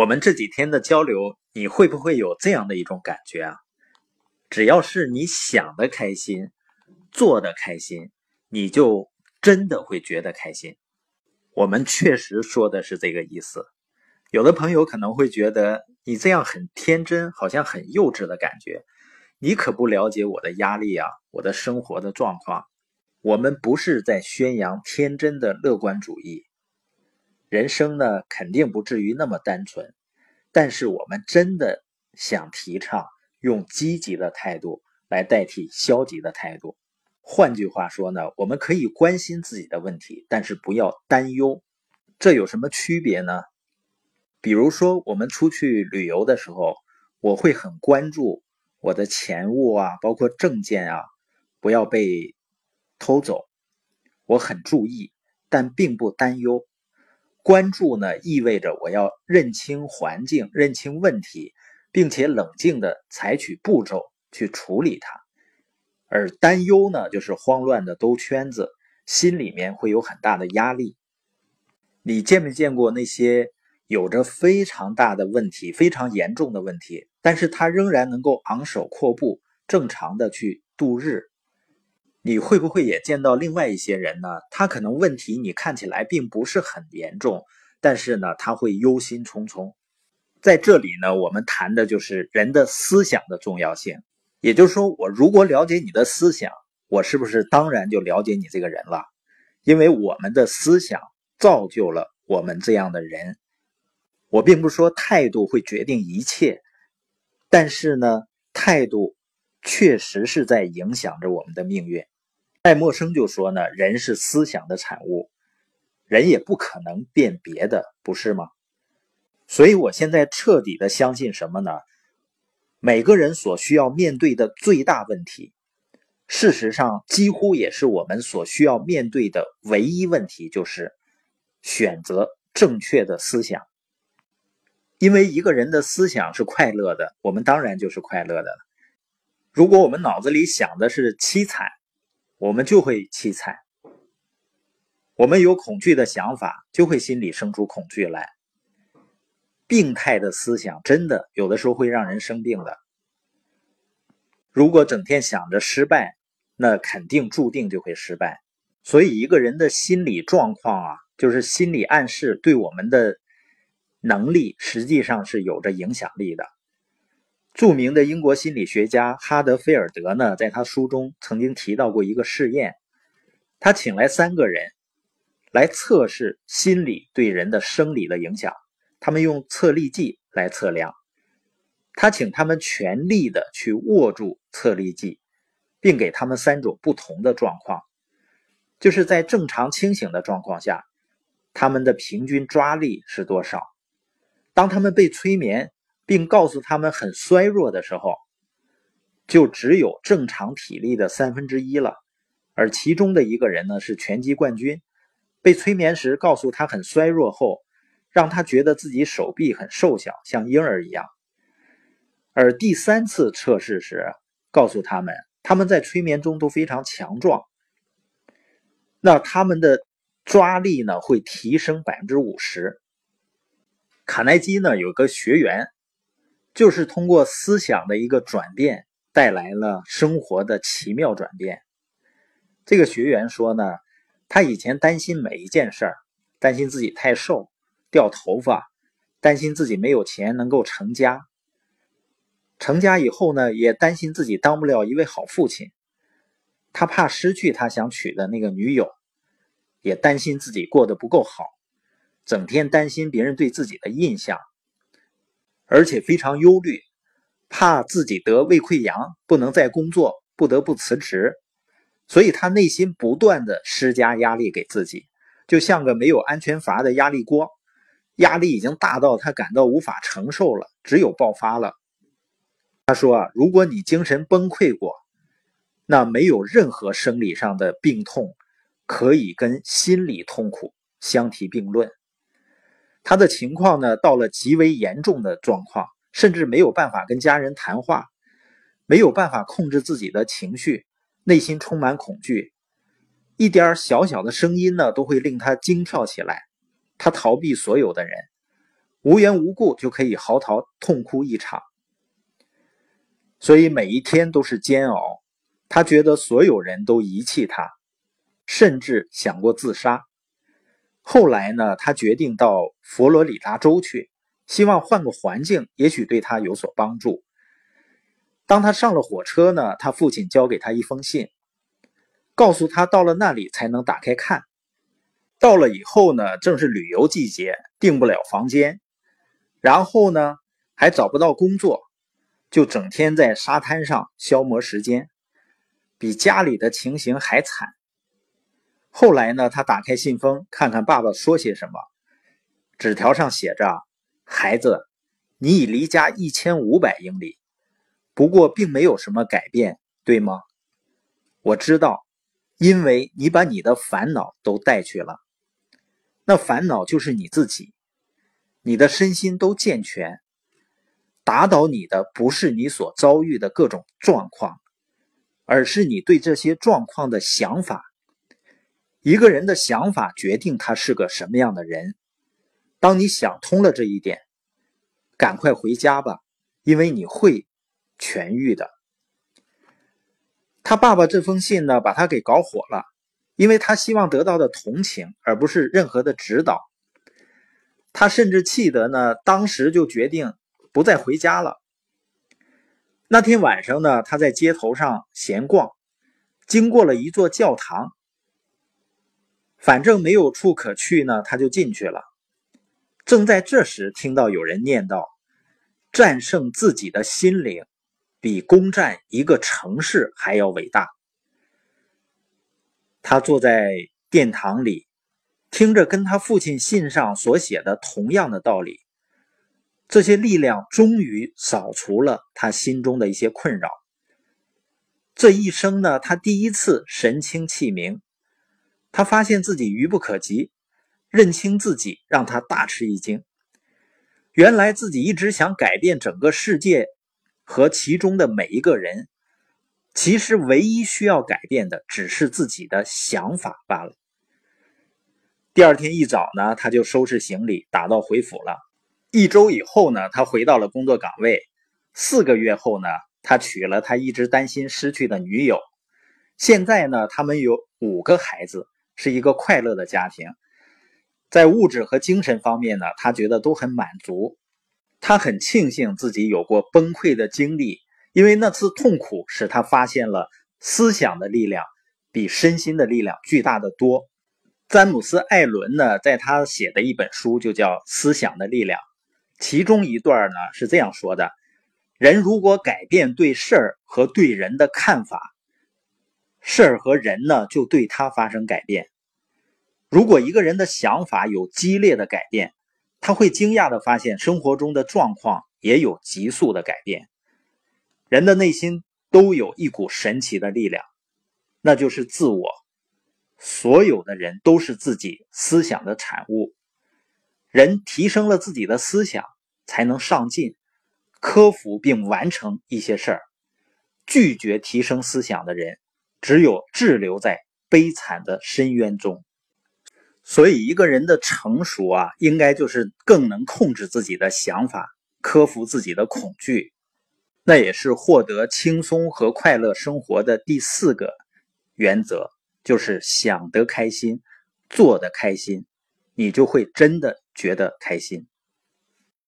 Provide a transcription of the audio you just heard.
我们这几天的交流，你会不会有这样的一种感觉啊？只要是你想的开心，做的开心，你就真的会觉得开心。我们确实说的是这个意思。有的朋友可能会觉得你这样很天真，好像很幼稚的感觉。你可不了解我的压力啊，我的生活的状况。我们不是在宣扬天真的乐观主义。人生呢，肯定不至于那么单纯，但是我们真的想提倡用积极的态度来代替消极的态度。换句话说呢，我们可以关心自己的问题，但是不要担忧。这有什么区别呢？比如说，我们出去旅游的时候，我会很关注我的钱物啊，包括证件啊，不要被偷走，我很注意，但并不担忧。关注呢，意味着我要认清环境、认清问题，并且冷静的采取步骤去处理它；而担忧呢，就是慌乱的兜圈子，心里面会有很大的压力。你见没见过那些有着非常大的问题、非常严重的问题，但是他仍然能够昂首阔步、正常的去度日？你会不会也见到另外一些人呢？他可能问题你看起来并不是很严重，但是呢，他会忧心忡忡。在这里呢，我们谈的就是人的思想的重要性。也就是说，我如果了解你的思想，我是不是当然就了解你这个人了？因为我们的思想造就了我们这样的人。我并不说态度会决定一切，但是呢，态度确实是在影响着我们的命运。爱默生就说呢，人是思想的产物，人也不可能变别的，不是吗？所以我现在彻底的相信什么呢？每个人所需要面对的最大问题，事实上几乎也是我们所需要面对的唯一问题，就是选择正确的思想。因为一个人的思想是快乐的，我们当然就是快乐的了。如果我们脑子里想的是凄惨，我们就会凄惨，我们有恐惧的想法，就会心里生出恐惧来。病态的思想真的有的时候会让人生病的。如果整天想着失败，那肯定注定就会失败。所以，一个人的心理状况啊，就是心理暗示对我们的能力实际上是有着影响力的。著名的英国心理学家哈德菲尔德呢，在他书中曾经提到过一个试验，他请来三个人来测试心理对人的生理的影响。他们用测力计来测量，他请他们全力的去握住测力计，并给他们三种不同的状况，就是在正常清醒的状况下，他们的平均抓力是多少？当他们被催眠。并告诉他们很衰弱的时候，就只有正常体力的三分之一了。而其中的一个人呢是拳击冠军，被催眠时告诉他很衰弱后，让他觉得自己手臂很瘦小，像婴儿一样。而第三次测试时，告诉他们他们在催眠中都非常强壮，那他们的抓力呢会提升百分之五十。卡耐基呢有个学员。就是通过思想的一个转变，带来了生活的奇妙转变。这个学员说呢，他以前担心每一件事儿，担心自己太瘦、掉头发，担心自己没有钱能够成家。成家以后呢，也担心自己当不了一位好父亲。他怕失去他想娶的那个女友，也担心自己过得不够好，整天担心别人对自己的印象。而且非常忧虑，怕自己得胃溃疡，不能再工作，不得不辞职，所以他内心不断的施加压力给自己，就像个没有安全阀的压力锅，压力已经大到他感到无法承受了，只有爆发了。他说啊，如果你精神崩溃过，那没有任何生理上的病痛可以跟心理痛苦相提并论。他的情况呢，到了极为严重的状况，甚至没有办法跟家人谈话，没有办法控制自己的情绪，内心充满恐惧，一点小小的声音呢，都会令他惊跳起来。他逃避所有的人，无缘无故就可以嚎啕痛哭一场。所以每一天都是煎熬，他觉得所有人都遗弃他，甚至想过自杀。后来呢，他决定到佛罗里达州去，希望换个环境，也许对他有所帮助。当他上了火车呢，他父亲交给他一封信，告诉他到了那里才能打开看。到了以后呢，正是旅游季节，订不了房间，然后呢，还找不到工作。就整天在沙滩上消磨时间，比家里的情形还惨。后来呢，他打开信封，看看爸爸说些什么。纸条上写着：“孩子，你已离家一千五百英里，不过并没有什么改变，对吗？我知道，因为你把你的烦恼都带去了。那烦恼就是你自己，你的身心都健全。”打倒你的不是你所遭遇的各种状况，而是你对这些状况的想法。一个人的想法决定他是个什么样的人。当你想通了这一点，赶快回家吧，因为你会痊愈的。他爸爸这封信呢，把他给搞火了，因为他希望得到的同情，而不是任何的指导。他甚至气得呢，当时就决定。不再回家了。那天晚上呢，他在街头上闲逛，经过了一座教堂。反正没有处可去呢，他就进去了。正在这时，听到有人念叨：“战胜自己的心灵，比攻占一个城市还要伟大。”他坐在殿堂里，听着跟他父亲信上所写的同样的道理。这些力量终于扫除了他心中的一些困扰。这一生呢，他第一次神清气明。他发现自己愚不可及，认清自己让他大吃一惊。原来自己一直想改变整个世界和其中的每一个人，其实唯一需要改变的只是自己的想法罢了。第二天一早呢，他就收拾行李，打道回府了。一周以后呢，他回到了工作岗位。四个月后呢，他娶了他一直担心失去的女友。现在呢，他们有五个孩子，是一个快乐的家庭。在物质和精神方面呢，他觉得都很满足。他很庆幸自己有过崩溃的经历，因为那次痛苦使他发现了思想的力量比身心的力量巨大的多。詹姆斯·艾伦呢，在他写的一本书就叫《思想的力量》。其中一段呢是这样说的：人如果改变对事儿和对人的看法，事儿和人呢就对他发生改变。如果一个人的想法有激烈的改变，他会惊讶的发现生活中的状况也有急速的改变。人的内心都有一股神奇的力量，那就是自我。所有的人都是自己思想的产物。人提升了自己的思想，才能上进，克服并完成一些事儿。拒绝提升思想的人，只有滞留在悲惨的深渊中。所以，一个人的成熟啊，应该就是更能控制自己的想法，克服自己的恐惧。那也是获得轻松和快乐生活的第四个原则，就是想得开心，做得开心。你就会真的觉得开心。